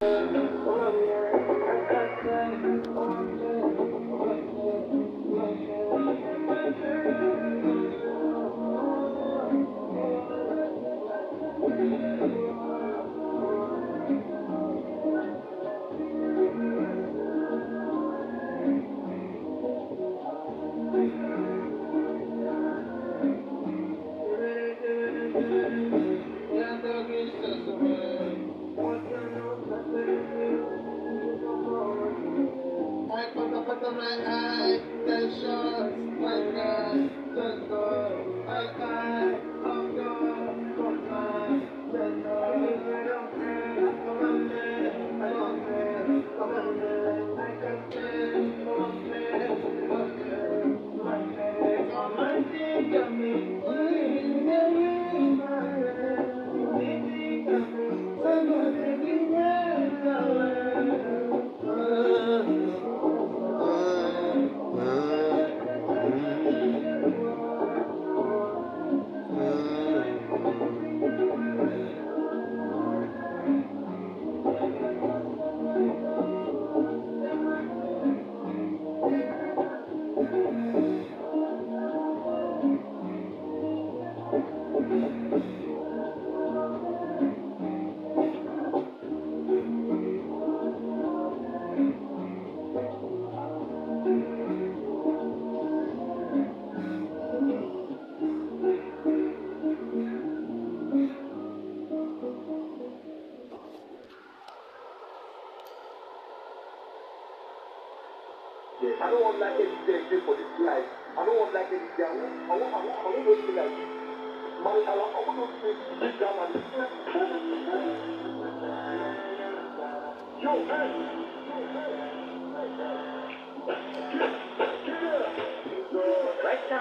Olá,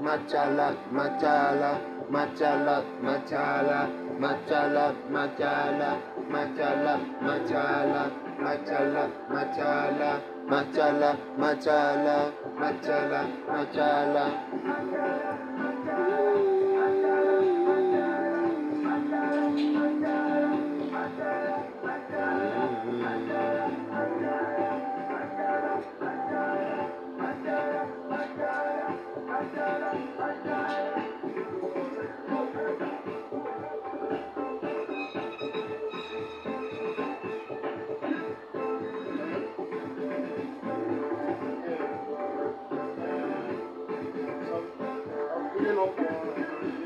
machala, machala, machala, machala, machala, machala, machala, machala, machala, machala, machala, machala, machala, machala. little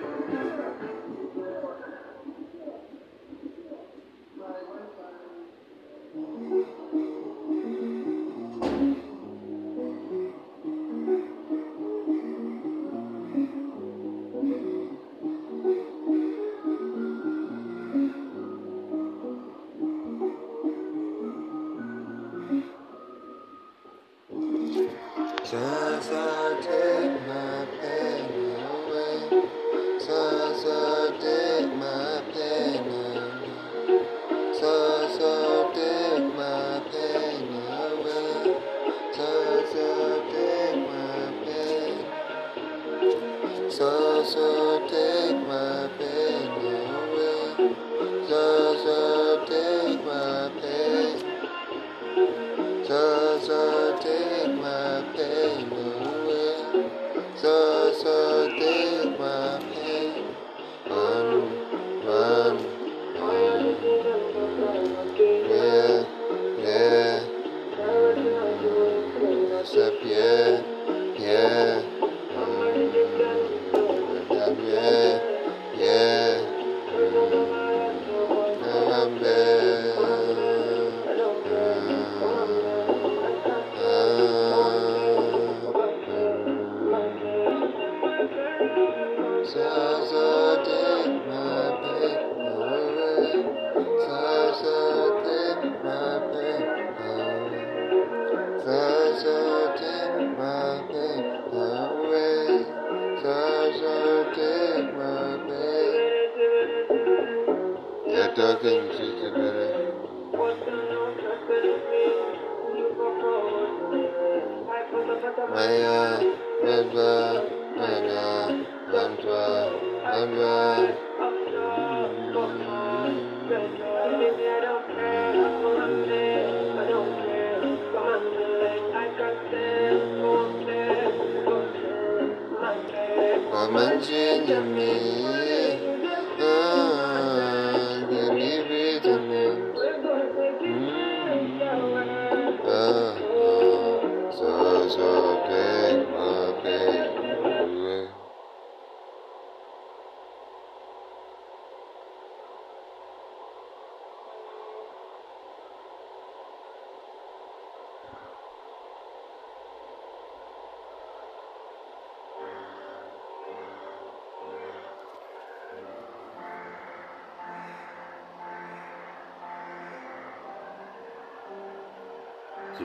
Come and change me. Ah,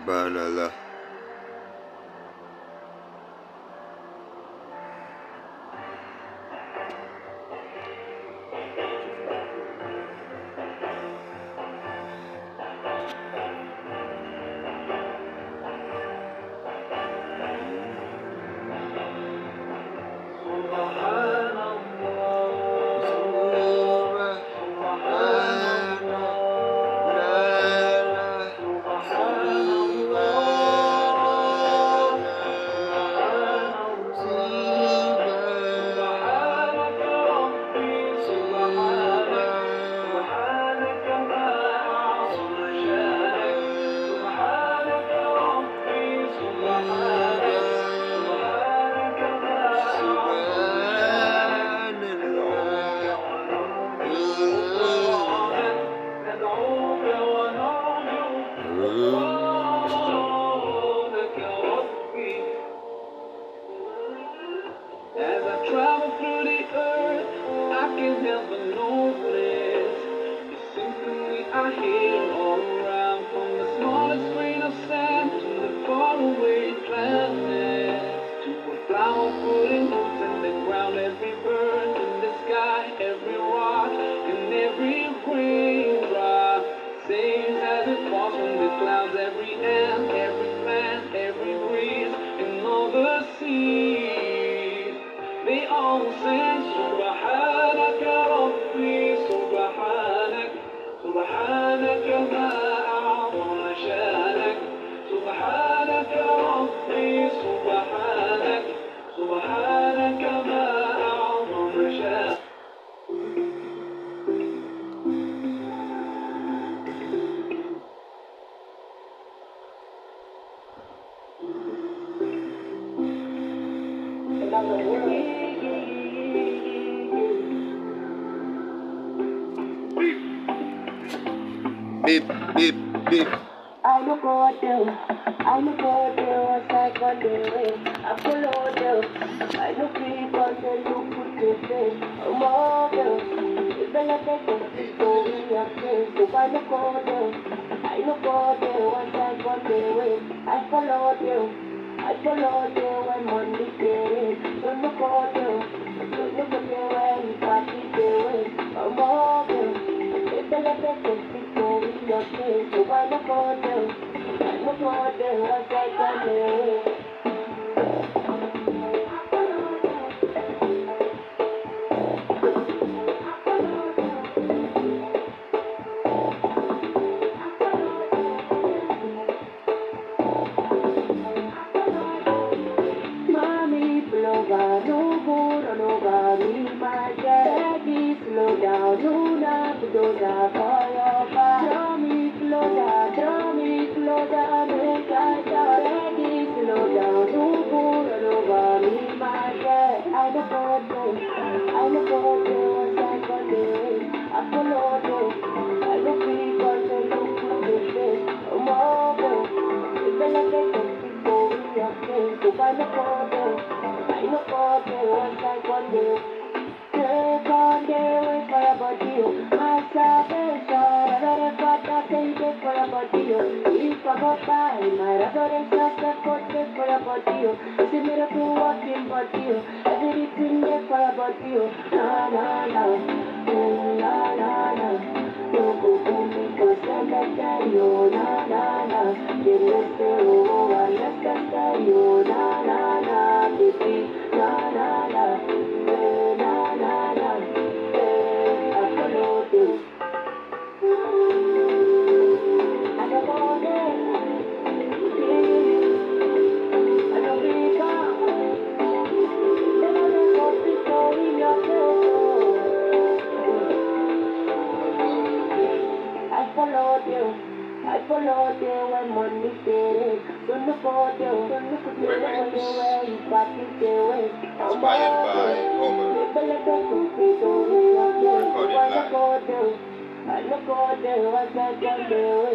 Subhanallah. As papa in my rubber class I got it for about you See miracle walking but you Everything there for about you Na na na na na na Don't go home because I'm Na na na Give me Go, do it, do it, do it.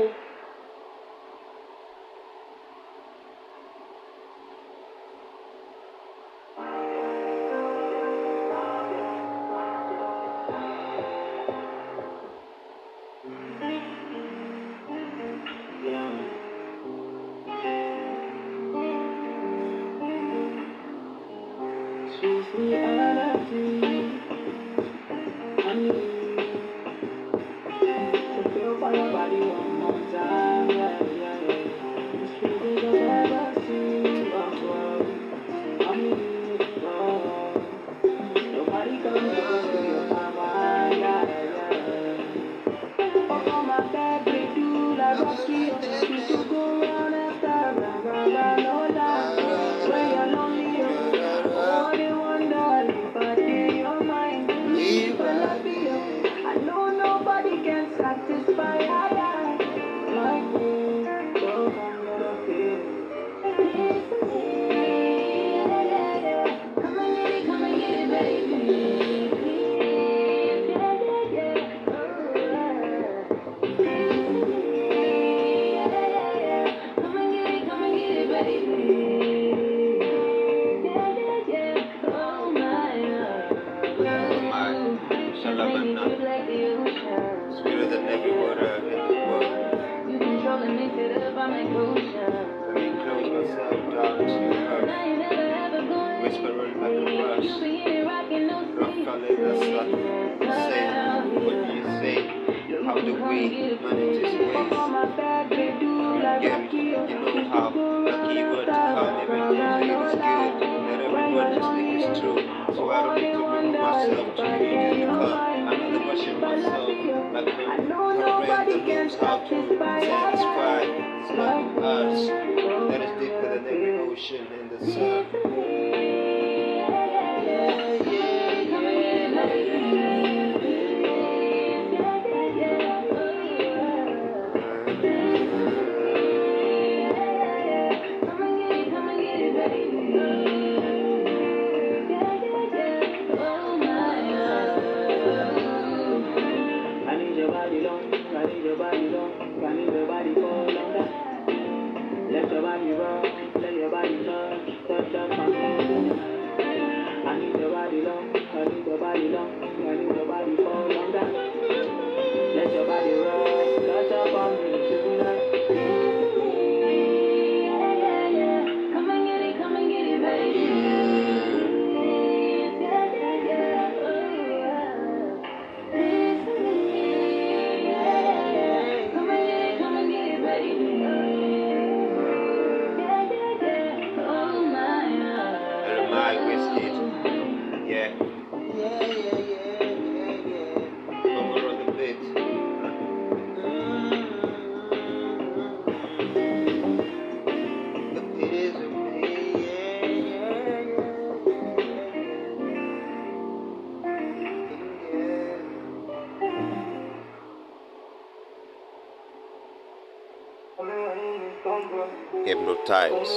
Times.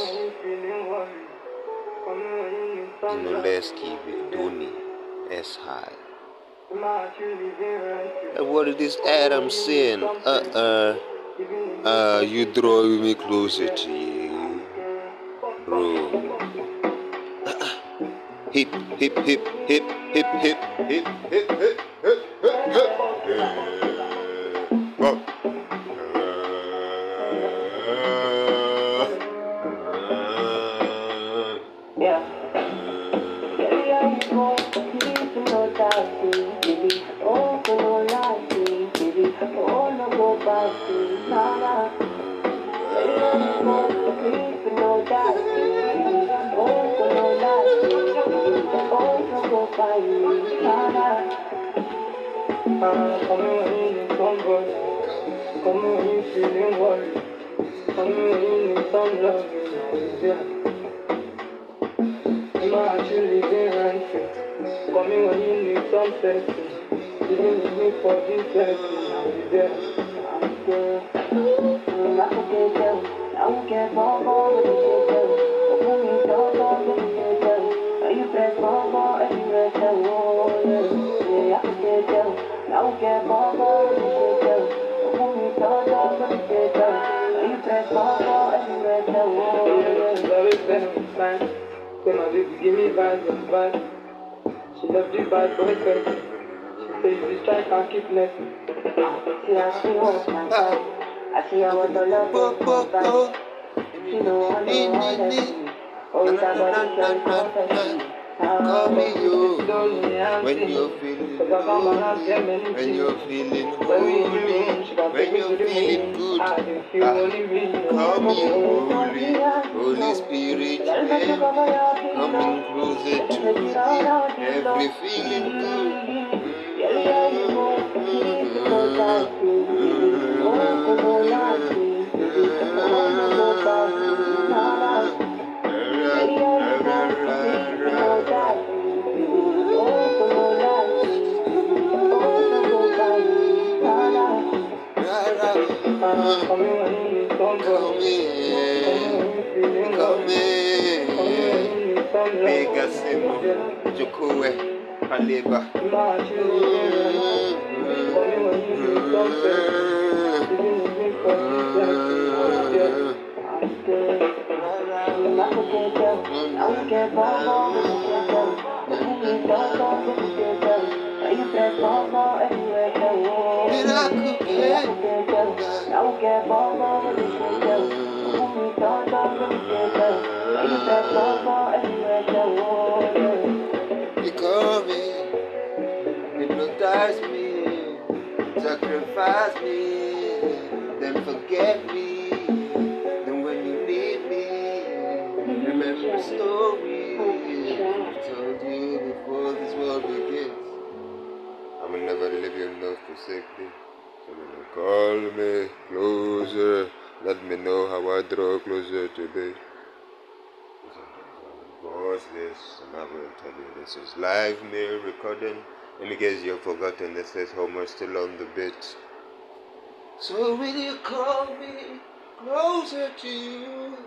Zinoleski Tony S. High. And what is this Adam saying? Uh uh. Uh, you draw me closer to you. Bro. hip, hip, hip, hip, hip, hip, hip, hip, hip. my baby give me vibes of bad. She left the bad boyfriend. She say if you strike, I'll keep nothing. See how she wants my body. I see her with the love of my body. She know all the all that she. Always I got to tell confession. Call me you when you're feeling good. When you're feeling holy, when you're feeling good. Ah, ah. call me holy, Holy Spirit, baby. Eh? Come and closer to me. Every feeling good. Mm-hmm. Mm-hmm. Mm-hmm. Jokowe Kaleba. Hypnotize me, sacrifice me, then forget me. Then when you need me, mm-hmm. remember the story I told you before this world begins. I will never leave you nor forsake thee. So when you call me closer, let me know how I draw closer to thee. Pause this, and I will tell you this is live mail recording. In case you've forgotten, this is Homer still on the bit. So will you call me closer to you?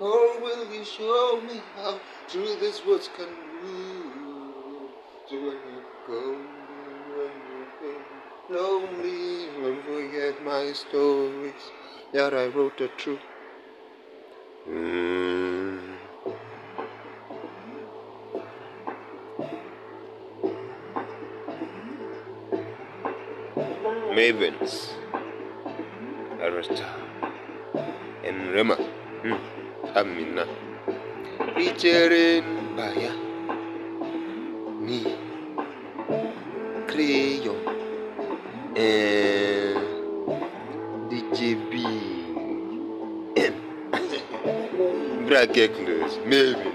Or will you show me how true this words can move? So when you me, when you feel lonely, don't forget my stories that I wrote a true. Mm. ravens Arata and Rema hmm. Amina Richeren Baya Ni Crayon and eh, DJB And Bracket close, maybe.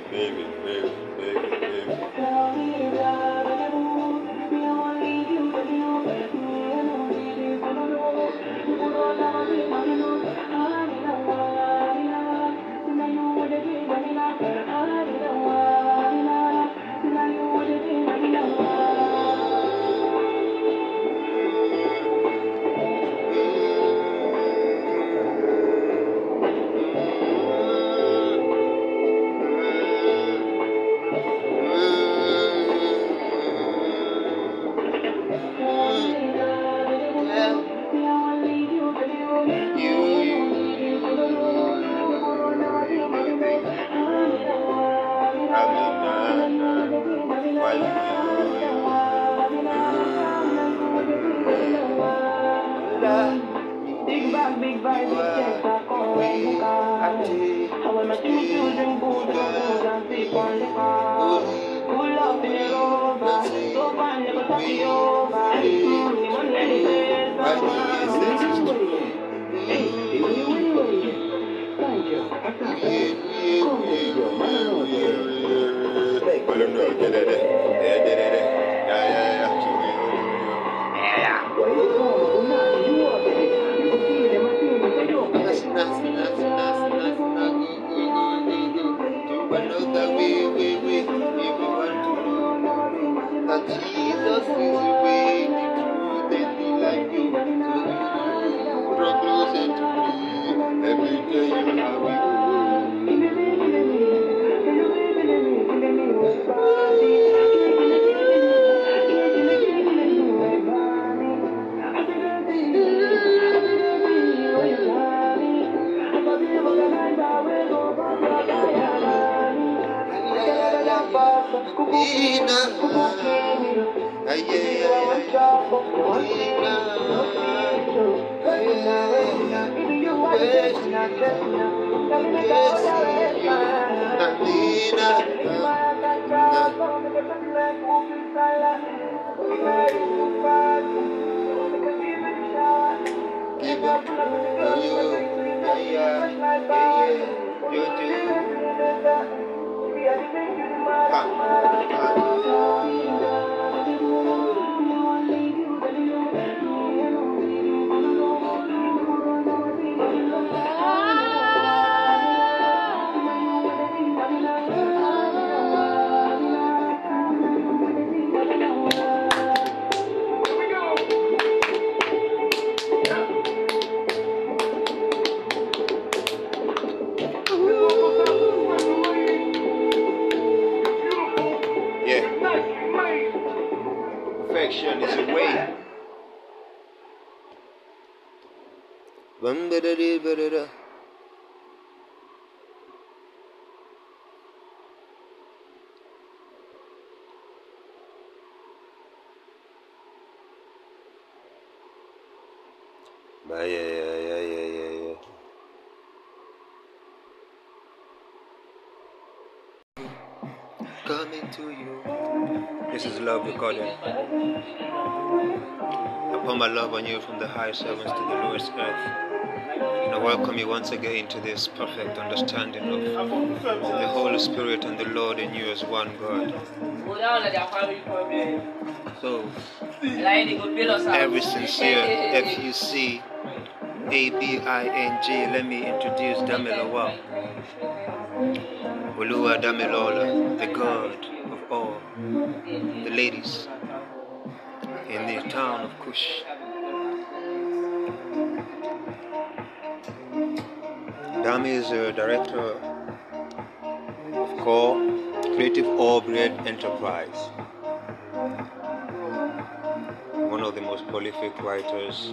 Ba, yeah, yeah, yeah, yeah, yeah, yeah. Coming to you. This is love recording. I pour my love on you from the highest heavens to the lowest earth. And I welcome you once again to this perfect understanding of the Holy Spirit and the Lord in you as one God. So, every sincere F U C A B I N G, let me introduce Damilowa. Olua Damilola, the God of all the ladies in the town of Kush. Dami is a director of Core Creative Orbred Enterprise, one of the most prolific writers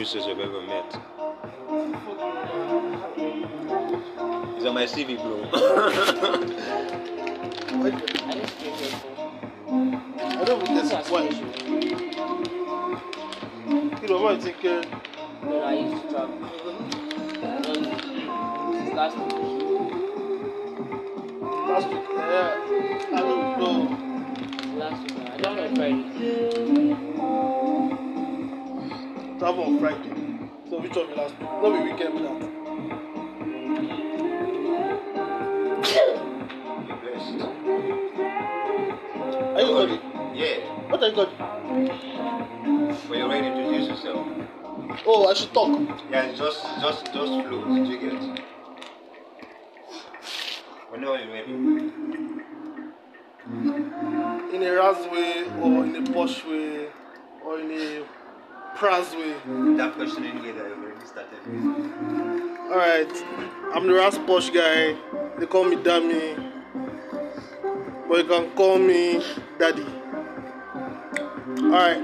producers I've ever met. He's on my CV, bro. I don't think that's why. You know what I think? Uh, No, I used to travel. Last week. last week, uh, I don't know. Last week. I don't know Friday. Travel on Friday. So which one be last week? No, be weekend be that. You're you ready? Yeah. What are you going? When you're ready to introduce yourself. Oh, I should talk. Yeah, just just just flow. Did you get? Whenever you're eh? ready. In a Raz way, or in a posh way, or in a Praz way. That question in here that you've already started with. Alright, I'm the Raz posh guy. They call me Dammy. But you can call me Daddy. Alright.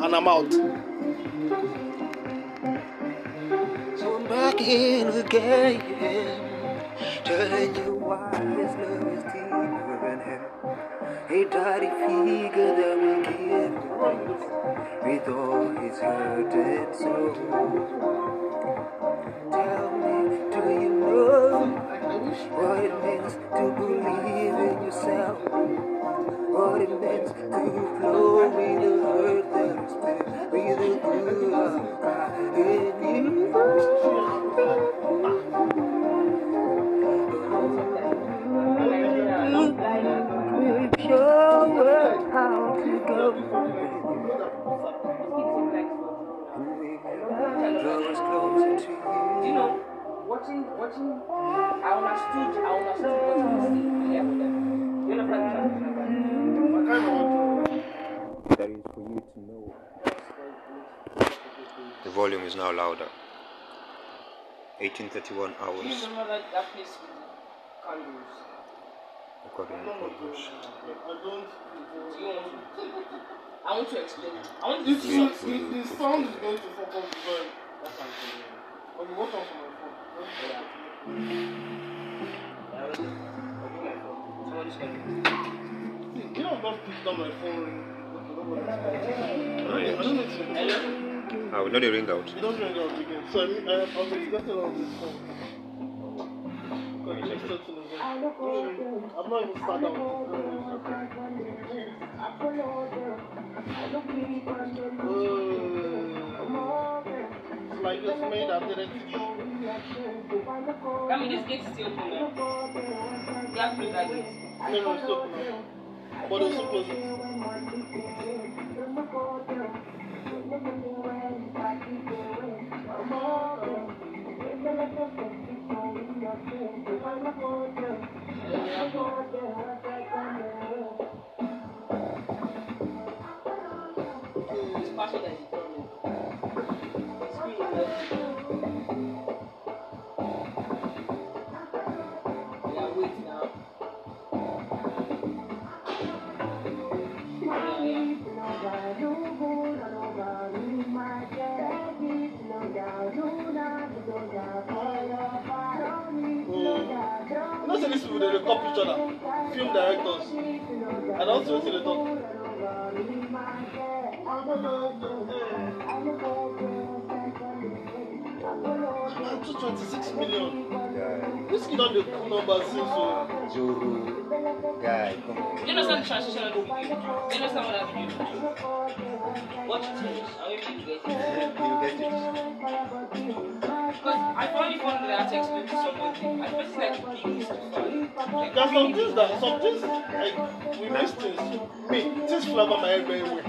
And I'm out. So I'm back in the game, telling you why this love is deeper than hell. A daddy figure that will give grace with all his hurt and soul. Tell me, do you know what it means to believe in yourself? What it means to flow with the hurt that is there, with the good of God in you. Show you know, watching, watching, I understood, I understood what. You like, That is for you to know. The volume is now louder. 1831 Do you hours? According to Bush. Do you want to? I want to explain. I want The, to the, see the, the sound is going to fuck up the vibe. Okay, what up for my phone? You know, I'm not picking up my phone. Oh, I yes. don't need to. I will not the ring out. It doesn't ring out again. So I mean, I, I was expecting on this phone. Because it's set to the I'm not even sat down. It's like it's made after that. I mean, this gate is still open now. You have to close that gate. No, no, it's open now. But it's so close. It's people, they copy each other. Film directors. I don't see what they talk. I'm 226 million. This kid on the cool numbers since so. Zuru guy, come on. You understand the transition of the video? Do you understand what that video is? Watch it finish. I will you get it. You get it. Because I found it funny that I had to explain to somebody. I felt like being is too far. There's some things that, some things, like, we miss things. Me, things fly over my head very well.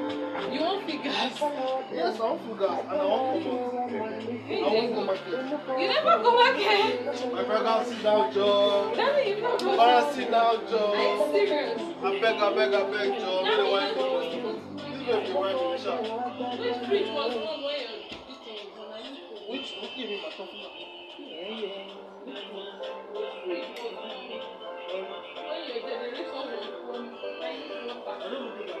me? You want figures? Yes, I want food gas and I want come I want come market. You never go back here. My brother sit down, Joe. Daddy, you never go Father back. sit down, Are you Joe. serious? I beg, I beg, I beg, Joe. Daddy, Really you wine never me. go This baby wine me, sha. Which fridge was one where your this thing was on? I need to- Which, which give me my coffee now? Which fridge was on? When your generation was born, I need to go back.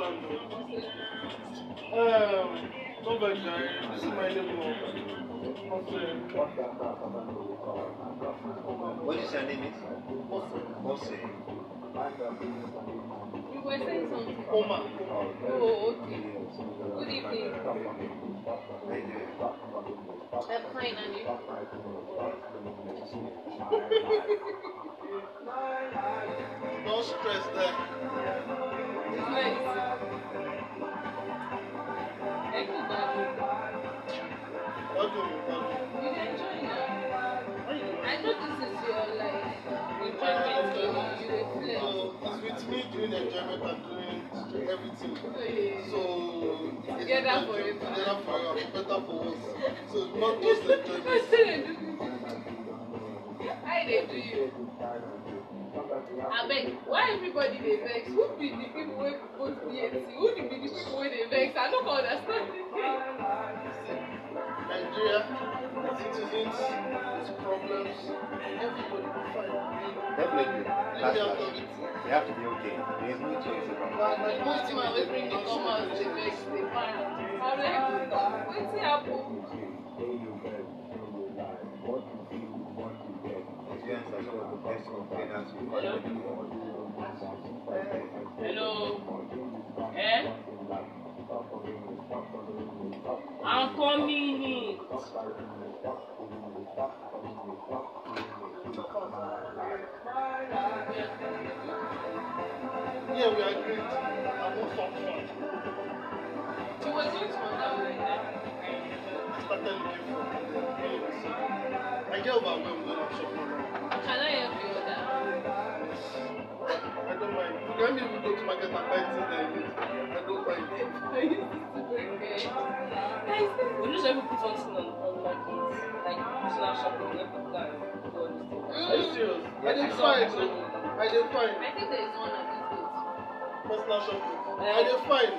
Um, no bad. This is my. Okay. What is your name? Is? Jose. You were saying something. Oma. Oh, okay. Good evening. I'm fine, and you? No stress there. Everything. So, Together forever. Together forever, better for us. So, not just I enjoyment. still dey do this. Do you? Abeg, why everybody dey vex? Who be the people wey propose DNC? Who be the people wey dey vex? I no go understand again. Nigeria, citizens, its problems, everybody will find. Definitely. Let That's me out right. of have to be okay. There is no choice about But my Most most man wey bring the come out dey vex dey para. Abeg, wetin happen? Hello. Eh? I'm coming in. Yeah, we agreed. I want some fun. You was going to wonder like that. I started looking for I get overwhelmed when I'm shopping around. Can I help you with that? I don't mind. You can even go to market and buy things that you need. I don't mind. I used to bring it. We just ever put something on, on like it's like personal shopping every time. Do all these things. Are you serious? I did It's fine. not So I did fine. I think there is one at this place. Personal shopping. I did fine.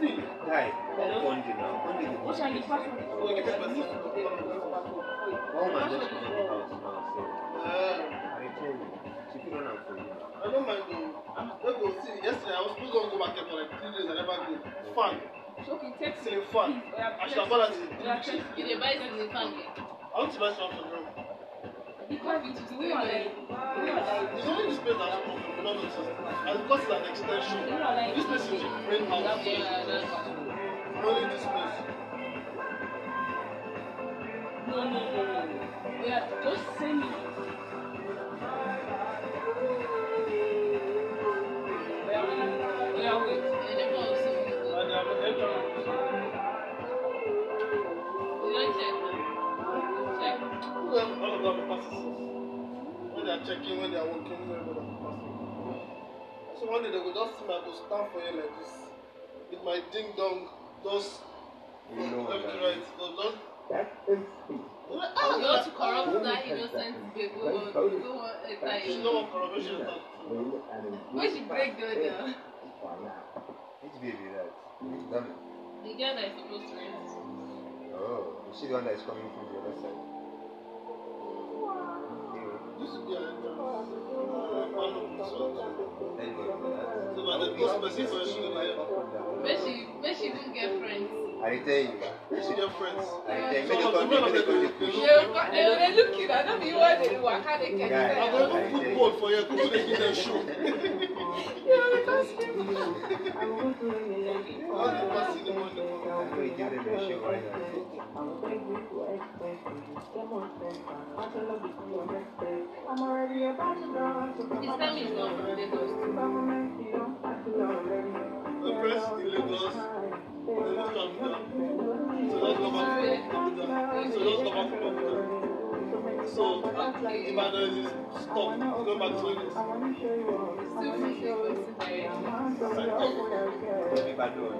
See, Guy, don't fund you now. Fund you What the are the password? Oh, give me person. One man just come in the house now. uh, So, I tell you, she put on her for you. I don't mind though. Let's go see. Yesterday I was supposed to go market for like three days. I never go. Fun. Okay, text me. Fan. I should have bought that. You dey buy the fan. I want to buy something from them. Because it's the way I like. The way I like. It's only this place that's problem. We don't notice. And because it's an extension. This place is the main house. Only this place. No, no, no, no. Yeah, just send me. Checking, when they are working, everybody are passing. So one day they will just see me, I go stand for you like this. With my ding dong, just You know left that to right. is. So just. They're like, Oh, ah, you want to corrupt that innocent baby? Oh, you don't want to She know what corruption. When she break down, Which baby that? Which dummy? the girl that is supposed to rent. Oh, is she the one that is coming from the other side? This is the. One of this one. Anyway. So, but the ghost person for she will hear. When she, when she even get friends. I tell you. She get friends. I tell you. Make a come, make a come, make a They push. will, co- they will they look you. I don't know what they do. How they can I'm going to put board for you. Go to the kitchen show. Yeah, because people. All the person in the morning. I'm going to give them a show right now. His time is not. The friends in Lagos. They just come down. So Ibadan is stop. Go back to Lagos. Still from Lagos. From Ibadan.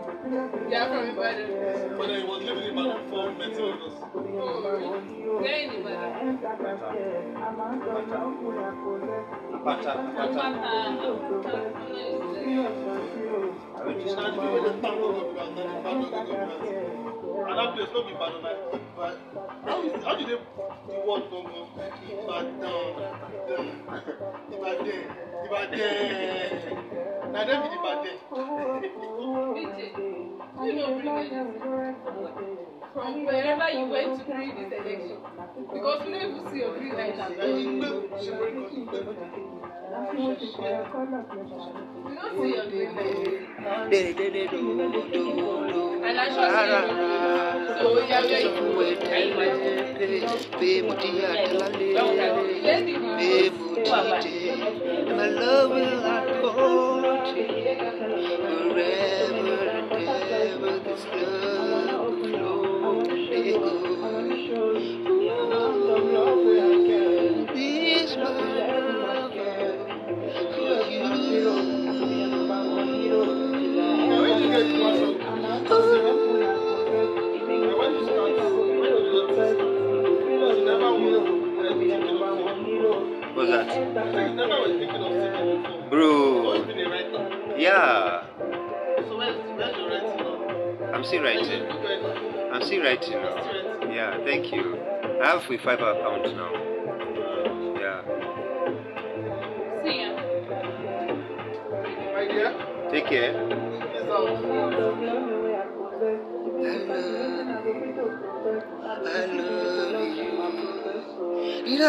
They are from Ibadan. But then he was living in Ibadan before we met in Lagos. Oh, where in Ibadan? Apacha. Apacha. I went to And the school. people wey dey stand up for Ibadan, Ibadan go go Ibadan. And that place no be Ibadan na but how is how did they the word go go Ibadan Ibadan Ìbàdàn. Na dem be the Ìbàdàn. BJ, you know privilege from wherever you went to create this election because we no even see your green light and Ẹyin we gbé ṣe borí kan ní gbé. don't see your green light. And I trust you. So we are very good. Can you imagine? Let's do this. My love will not go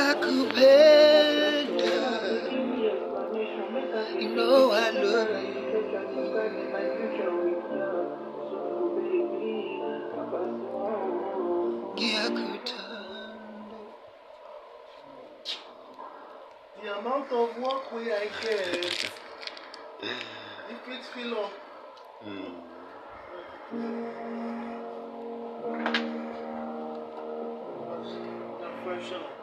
you. Nakupenda. You know I love you. Yakutanda. The amount of work we I get, if it fill up, the pressure. Eh?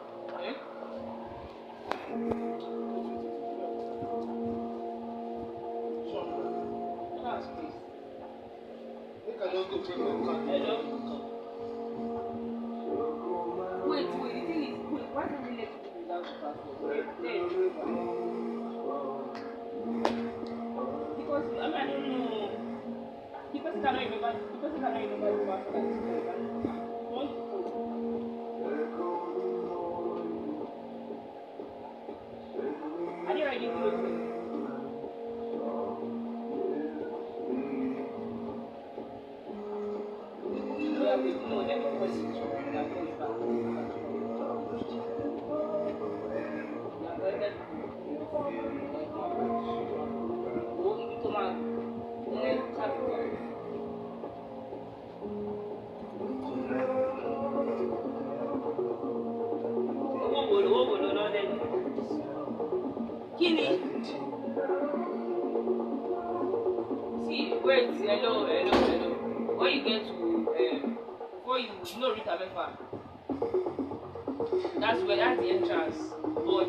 Entrance. But,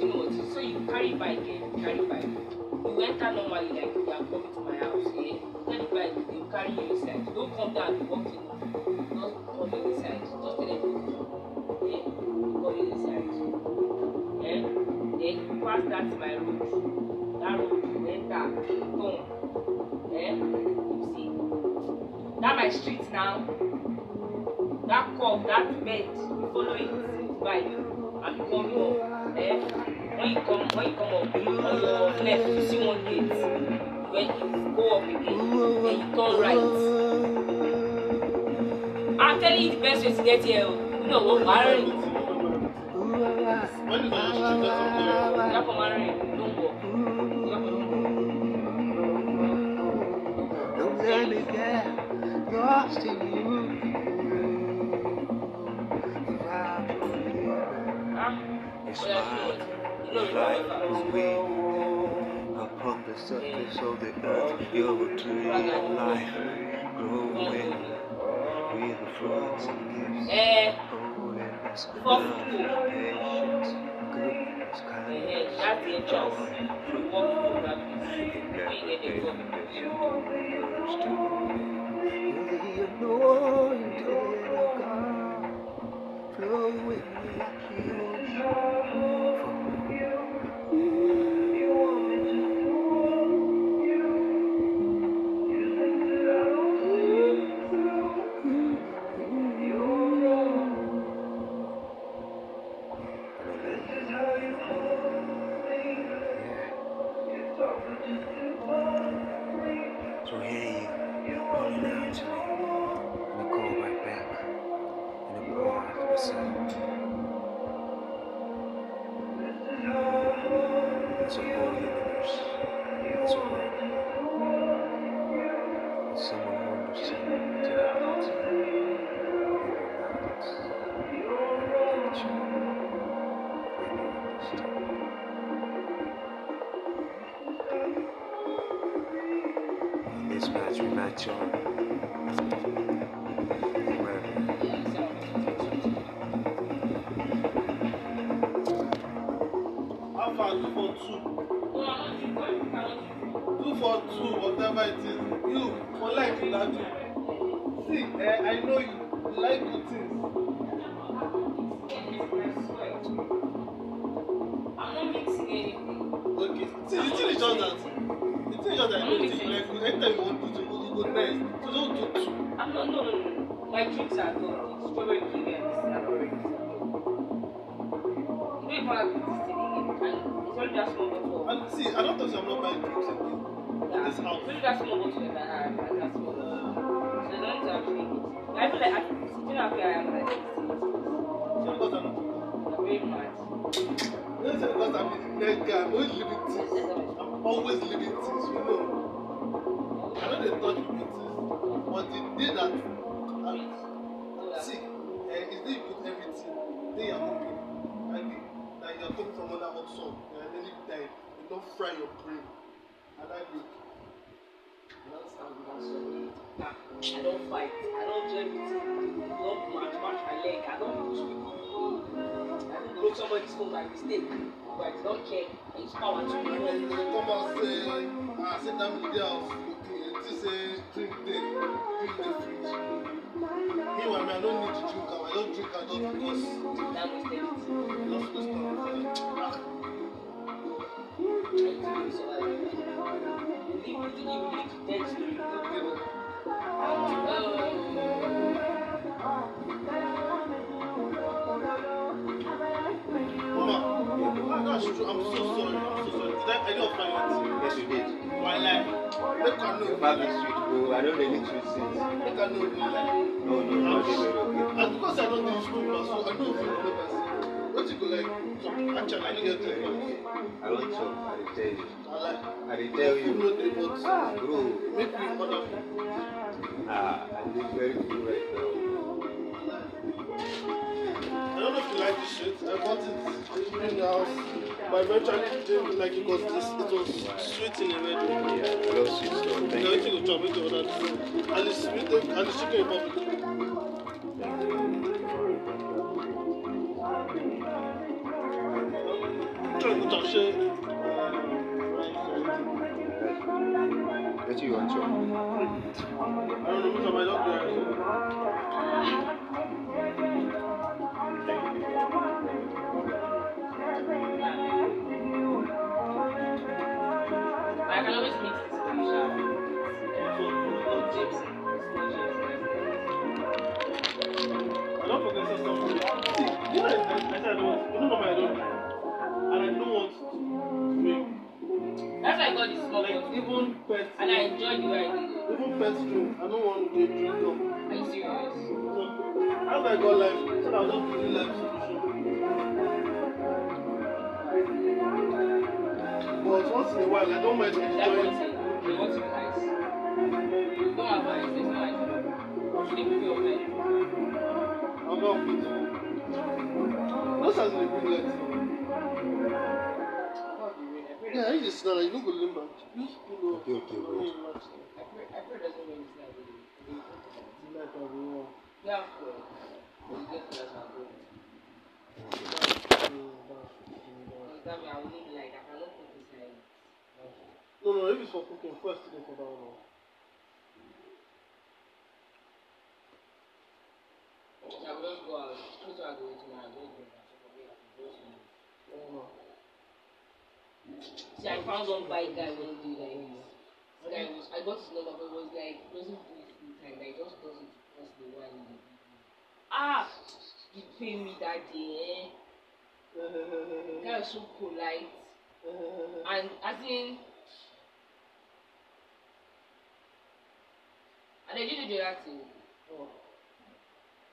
you know what? So you carry bike, eh? Carry bike. You enter normally like you are coming to my house, eh? Carry bike, will carry you inside. Don't come down and walk in. Just come in inside. Just tell them, eh? Come in inside. Eh? Then you pass that my road. That road you enter, turn. Eh? You see? That my street now. That curve, that bend, you follow it right. And you come up. Eh? When you come, when you come up, on your left, you see one gate. When you go up again, then you turn right. I'm telling you the best way to get here. oh. You know what? Marry. When is the street or something? Yàpọ̀ marry. Don't walk. Don't let me get lost in you. It's oya, you know what? You life is weak upon the surface of the earth. You're a tree of life, growing with the fruits and gifts. Holiness, love, patience, goodness, kindness, joy, You walk through that place. When you get there, you everything that you do. You're the anointed flowing like you. Broke somebody's phone by mistake. But I don't care. I use power to And me. then they come out say, ah, sit down in the house. Okay, it is a drink day, drink the fridge. Me, I don't need to drink. I don't drink am just because That was the you don't supposed to. Ah, Mama, that's true. I'm so sorry. I'm so sorry. Did I, I don't find it. Yes, you did. Why lie? Make I know. Your is sweet, bro. I don't really sweet things. Make I know. you lie. No, no, no, they were okay. And because I don't do school, so I don't feel the person. What you go like? Actually, I don't get to I want some, I will tell you. I like. I will tell Food you, no dey, but bro. make we order food. Ah, I look very cool right now. I don't know if you like this shit. I bought it in the house. But eventually didn't like it because this, it was sweet in a way. Yeah, I love sweet stuff. Now Thank you you. go chop, make you order this. And the sweet and the chicken republic. Try to chop shit. What do you want, John? I don't know, which I don't do. And I don't want to drink. That's why I got this small Like, bottle. even pets, And I enjoy the way I do it. even pets drink, I don't want to drink them. Are you serious? So, as I got life, I said I was just doing life solution. But once in a while, I don't mind That enjoying one thing, they want to be nice. Don't advise, there's no idea. You need to be your man. I'm not fit. Those are the bring light. Yeah, I just know you don't go limber. Just pull up. Okay, okay, No, wait. relax. I pray, I pray doesn't mean it's like The light of the world. Yeah, well, you get to that now, bro. Because that means I will need light. I cannot put this light. No, no, if it's for cooking, first thing for that one. I will just go out. That's why I go to See, I found one white guy one day like this. When I was, I got his number, but it was like, doesn't do it full time, like, just doesn't. it the in. Ah! He paid me that day, eh? guy was so polite. and as in, and they didn't do that thing. Oh.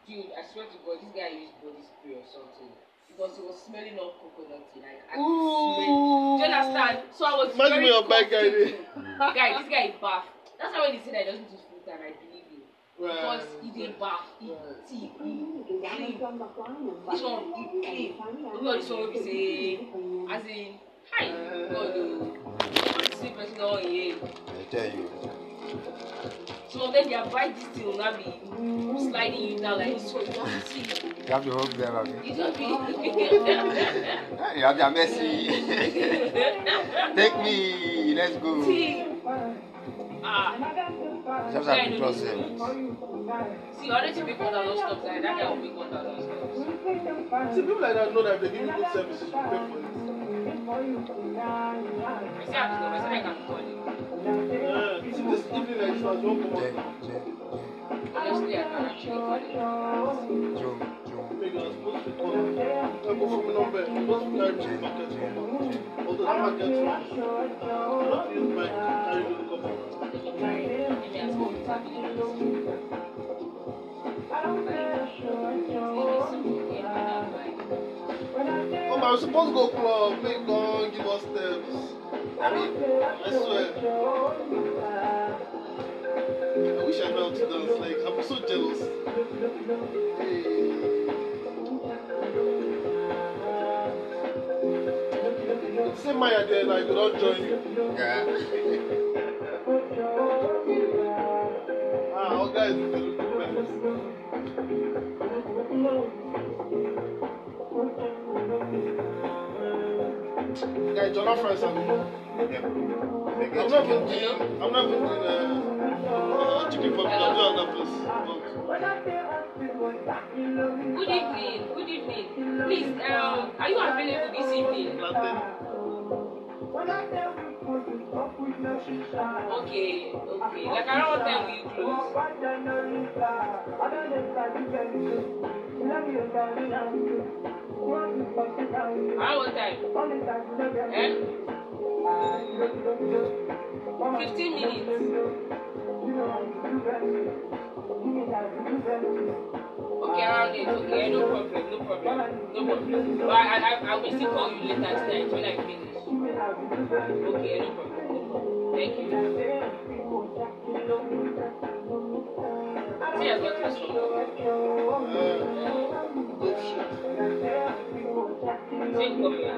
Dude, I swear to God, this guy used body spray or something. Because he was smelling of coconut. Like, I could smell. Do you understand? So I was Imagine very bike guy guy, this guy is bath. That's why when he said that he doesn't use filter, I believe him. Because he did bath, he see, he clean. This one, he clean. Look at this one, will be say, as in, hi, God, oh. What see person on here? I tell you. Some of them, their bite this thing will not be sliding you down like this, so you have to see. You have to hold them, have you? You just be. You have your mercy. Take me. Let's go. see. Ah, Just have to trust them. see, all these people that don't stop like that, guy will be one that don't stop. See, people like that know that if they give you good services, you pay for it. I say I have to go, I can call him. I can actually call I was supposed to go don't. Oh, club. Make steps. I mean, I swear. I wish I knew how to dance. Like, I'm so jealous. Hey. It's same Maya there, like, join you. Yeah. Ah, all guys, we look good. Guy, I'm not I'm not uh, chicken place. Good evening, good evening. Please, um, are you available this evening? Okay, okay. Like around what time will you close? Around what time? Eh? 15 minutes. Okay, around it. Okay, no problem, no problem, no problem. But I, I, I will still call you later tonight when I finish. Okay, no problem. Thank you. See, I got this one. Dope shit.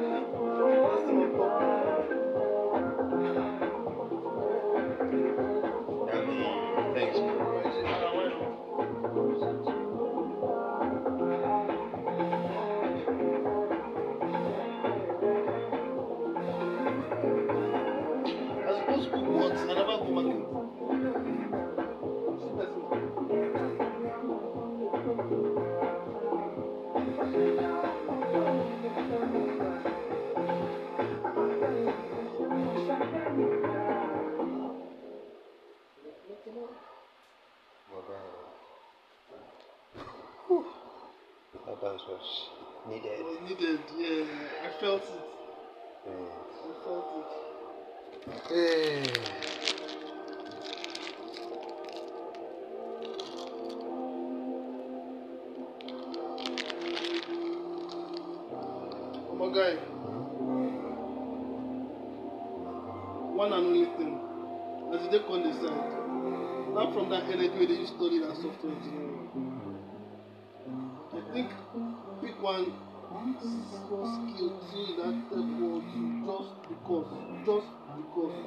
I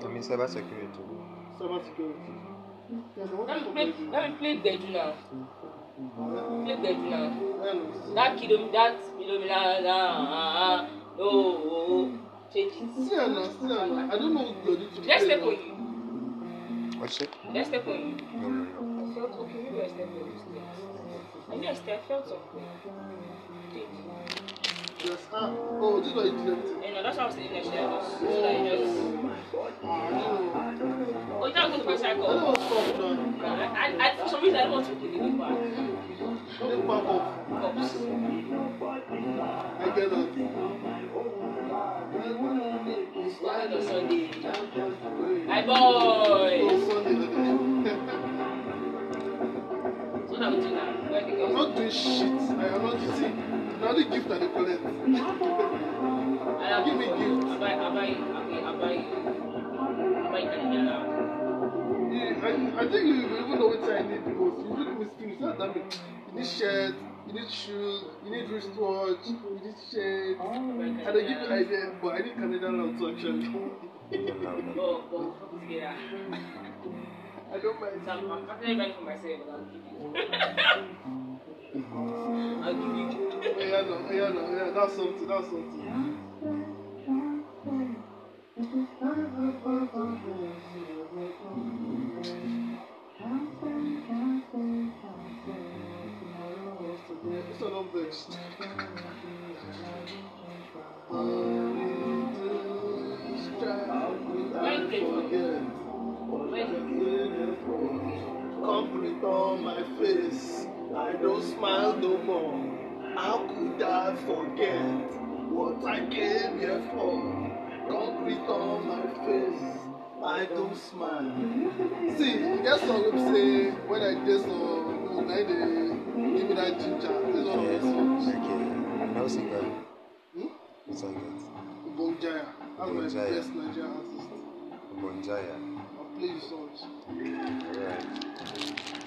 mean, cyber security. Cyber security. Let me let me play Bedu now. Play Bedu now. I know. That kilo, that kilometer, nah, no, change it. See Anna, see Anna. I don't know your. Let's step on you. What's it? Let's step on you. No, no, no. I felt okay, maybe I stepped on you. I I stepped, I felt something. Change. Just, ah, oh, this is what you did. You know, that's what I was saying year. Just, so that you just. You Oh, you can't go to my know. I cycle. don't stop now. I, I, for some reason, I don't want to take the new part. Take back off. Cups. I get that. Slide on Sunday. Hi, boy. Sunday. So now we do now. The I'm not doing shit. I am not eating. The only gift I dey collect. Give me gift. I buy, buy, buy, buy think you even know what I need because you the mystery. You said that you need shirt, you need shoes, you need wristwatch, you need shirt. I give you idea, but I need Canadian now too actually. Oh, oh, yeah. I don't mind. So I'm, I'm actually buying for myself, I'll give you. I'll give you. Oh, yeah, no, yeah, no, yeah, that's something, that's something. This one I'm vexed. Where you came from? Where you Complete on my face. I don't smile no more. How could I forget what I came here for? Concrete on my face. I don't smile. See, you get some wey say when I dey so, na dey give me that ginger. Of Yes. the songs. Okay. No singer. Hmm? Singers. Bonjaya. That's my Bonjaya. best Nigerian artist. Bonjaya. I'll play you songs. Alright.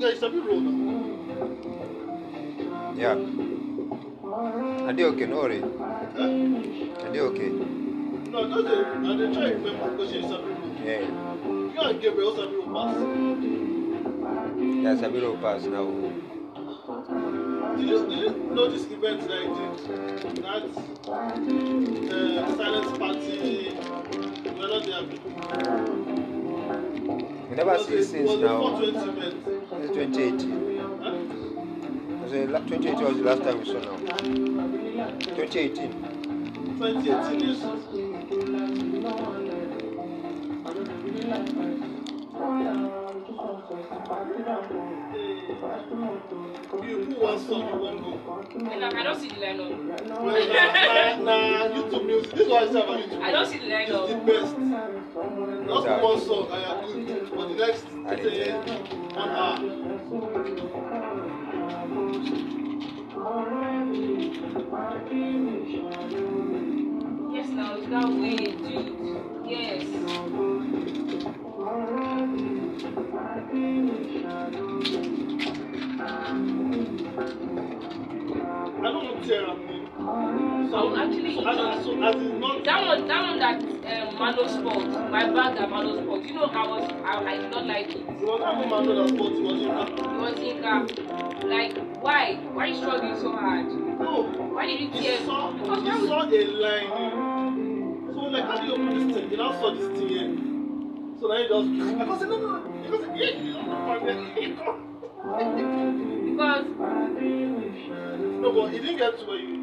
Sabi roll now. Yeah. Are they okay? No worry. Huh? Are they okay? No, just dey I dey try remember because you sabi roll. Yeah. You and Gabriel sabi roll pass. Yeah, Sabiro pass now. Did you did you know this event that I did? That uh, silent party. We are not there. We never see it since was a now. 420 event. It's 2018. Huh? I say 2018 was the last time we saw now. 2018. 2018 yes. You who wants song you wan go? I, I don't see the lineup. Well, na, na, na YouTube music. This is what I say about YouTube. I don't see the It's the best. Just Exactly. one song and you're good for the next I uh, one hour. Yes, now it's that way, dude. Yes. I don't want to tear up. So actually, As, so, as in not that one, that one that um, Mano sport, my bag that Mano sport. You know, I was, I, I did not like it. It was not even man that sport, it was in It was Inca. Like, why? Why are you struggling so hard? No, Why did you tear? saw, Because why would- saw a line. So like, how do you open this thing? He now saw this thing here. So now he just, I said, no, no, no. He goes, yeah, you don't know, Because No, but he didn't get to where you.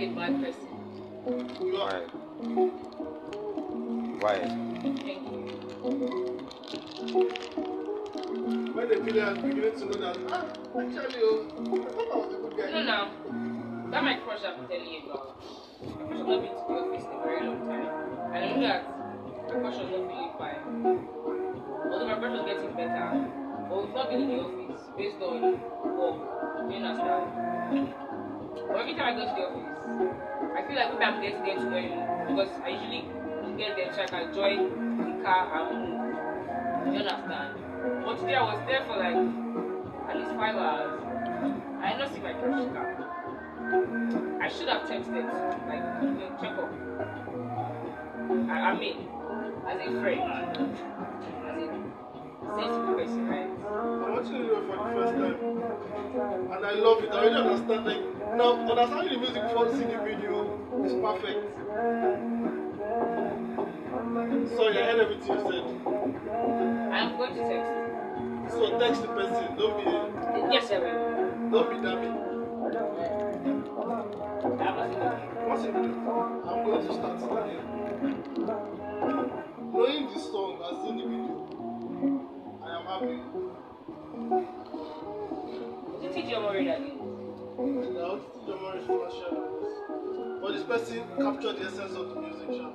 I feel like a bad person. you are. Why? Why? Thank you. When the villain beginning to know that, ah, actually, oh, I thought I was a good guy. No, now, that my crush I've been telling you about. My crush has not been to the office in a very long time. And I know that my crush was not feeling fine. Although my crush was getting better, but we've not been in the office based on work. Do you understand? But every time I go to the office, I feel like maybe I'm getting there too early because I usually get there so I can join the car and move. You understand? But today I was there for like at least five hours. I did not see my crush car. I should have texted, like, check up. I, I mean, as a friend, as sensible person, right? I'm watching it for the first time. And I love it. I really understand like now understanding the music before seeing the video is perfect. Sorry, I heard everything you said. I'm going to text. So text the person, don't be Yes, I will. don't be dummy. I have nothing What's it? I'm going to start studying. Knowing the song and seeing the video, I am happy. Is it TG Omori that did? Still the marriage for my shadows. But this person captured the essence of the music, Sha.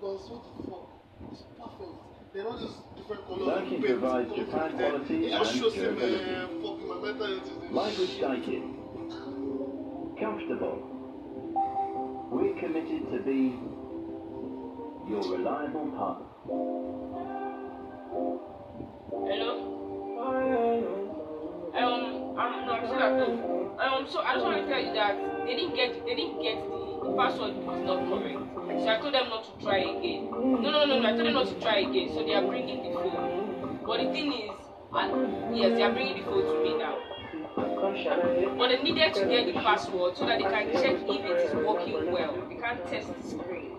Because what the fuck? It's perfect. They're not just different colors. Liking of paint, provides Japan of paint. quality It just and shows him durability. uh, fucking my mental health is in shit. Daikin. Comfortable. We're committed to be your reliable partner. Hello? Um, I'm no, I'm still at home. Um, so I just want to tell you that they didn't get they didn't get the, the password was not correct. So I told them not to try again. No, no, no, no. I told them not to try again. So they are bringing the phone. But the thing is, and yes, they are bringing the phone to me now. But they needed to get the password so that they can check if it is working well. They can't test the screen.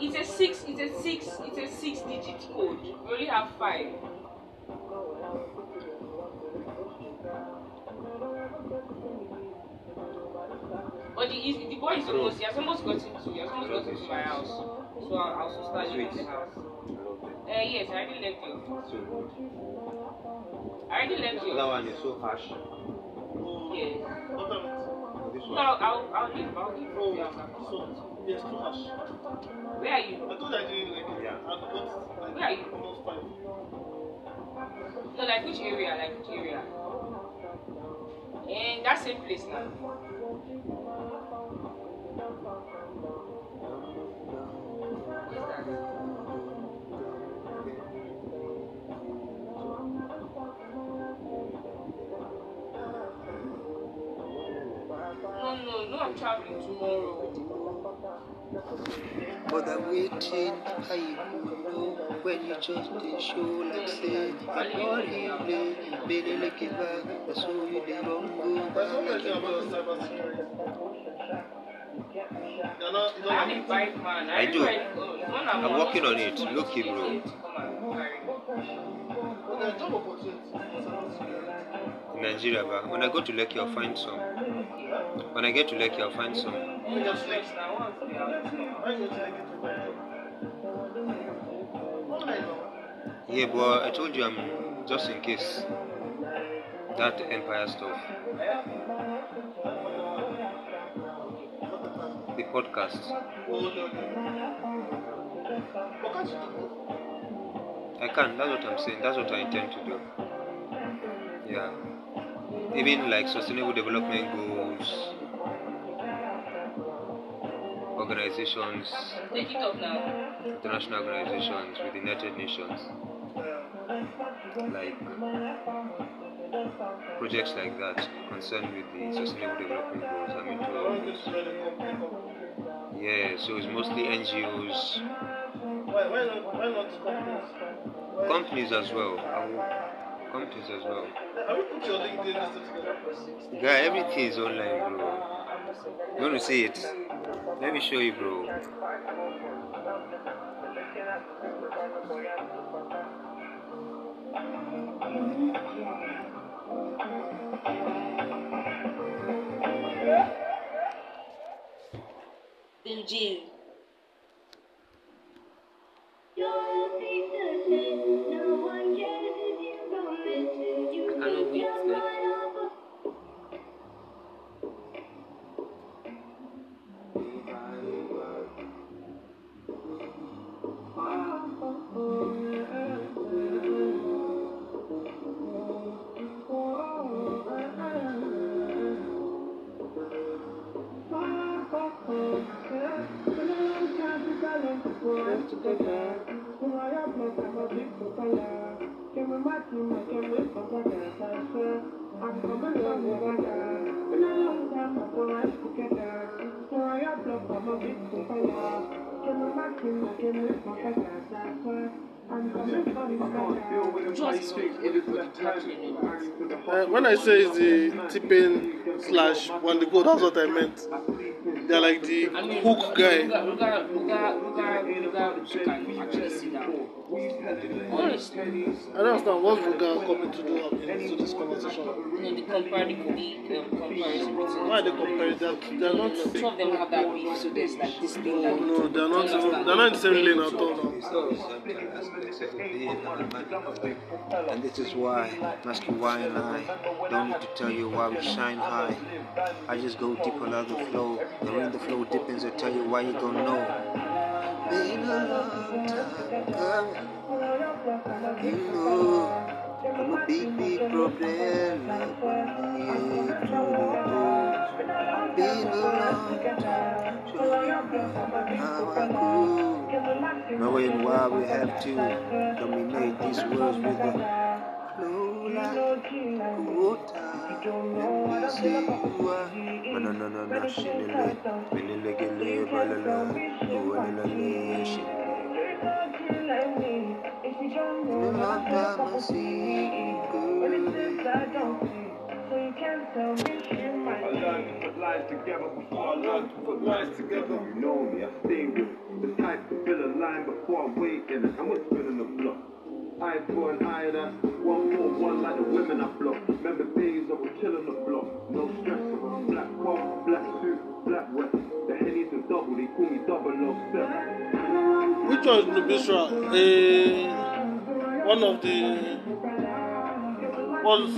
It's a six. It's a six. It's a six-digit code. We only have five. But the, boy is almost. He has almost gotten to. He has almost gotten to my house. So I'll, I'll also start leaving the house. Uh, yes, I already left you. I already left you. That one is so harsh. Yes. What time is No. I'll, I'll leave. I'll leave. Oh, Yeah, this one. Yes, too harsh. Where are you? I told you I didn't like it. Yeah. And got like Where are you? almost five. No, like which area? Like which area? In that same place now. Traveling tomorrow. But I'm waiting, how you know when you just did show like say I'm not evening, baby look it back, that's who you did wrong go one like thing it about was. cybersecurity. You're not, you I have don't a. I do. I'm I'm working on it. Look it, bro. Nigeria, but when I go to Lekki, I'll find some. When I get to Lekki, I'll find some. Yeah, but I told you I'm just in case. That empire stuff. The podcast. I can, that's what I'm saying. That's what I intend to do. Yeah. Even like sustainable development goals, organizations, Take it up now. international organizations with the United Nations, like projects like that concerned with the sustainable development goals. I'm into all those. run a company company? Yeah, so it's mostly NGOs, Why, why not, why not companies? Companies as well. I as well. Have you put your LinkedIn listed together? Guy, everything is online, bro. You want to see it? Let me show you, bro. Benji. Uh, when I say the tipping slash one the go, that's what I meant. They're like the hook guy. Down. Honestly, I don't understand what's Ruger coming to do into this conversation. you know, the compare the, the um, comparison between Why they compare that? They're not. two of them have that beef, so there's like this thing that No, they're not. even- They're not in the same lane at all. And this is why, Master why and I don't need to tell you why we shine high. I just go deep along the flow. And when the flow deepens, I tell you why you don't know. Been a long time coming. You know, I'm a big, big problem. I believe through the. Been a long time. Know how I go. Knowing why we have to dominate these worlds with the flow like water. I see I learned to put lies together before I learned to put lies together. You know me, I stay with the type to a line before I wait in the block. Eye for an eye, that's one for one like the women I block. Remember days I was chilling the block. No stress, black car, black suit, black vest. The henny's a double, they call me double O seven. Which one is Nubisra? Uh, one of the ones.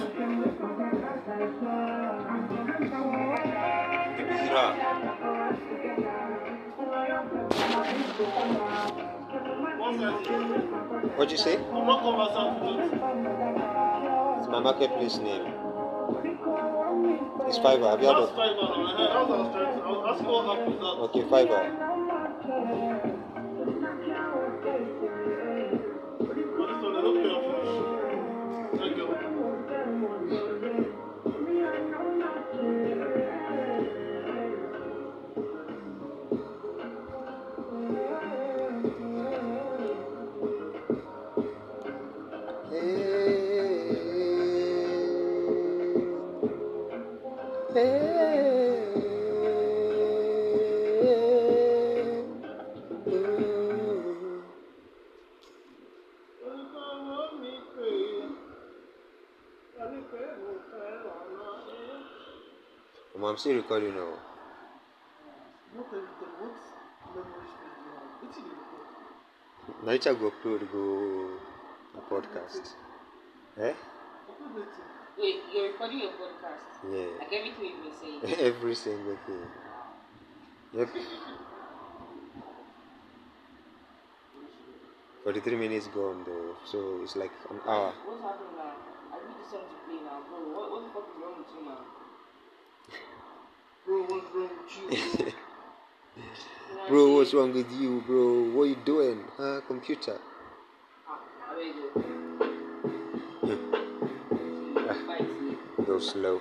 Sure. One second. What'd you say? I'm not conversant with it. It's my marketplace name. It's Fiverr. Have you heard of? five now. I I'm still recording now. What the- the- what memory do you have? The- Now I go upload go a podcast. Eh? Upload it to- Wait, you're recording your podcast. Yeah. Like everything you've been saying. Every single thing. Yep. 43 minutes gone though, so it's like an hour. What's happening now? I need this song to play now, bro. What, what the fuck is wrong with you now? Bro, what's wrong with you? Bro, what's wrong with you, bro? What you doing? Huh? Computer. I better go. Fight. Go slow.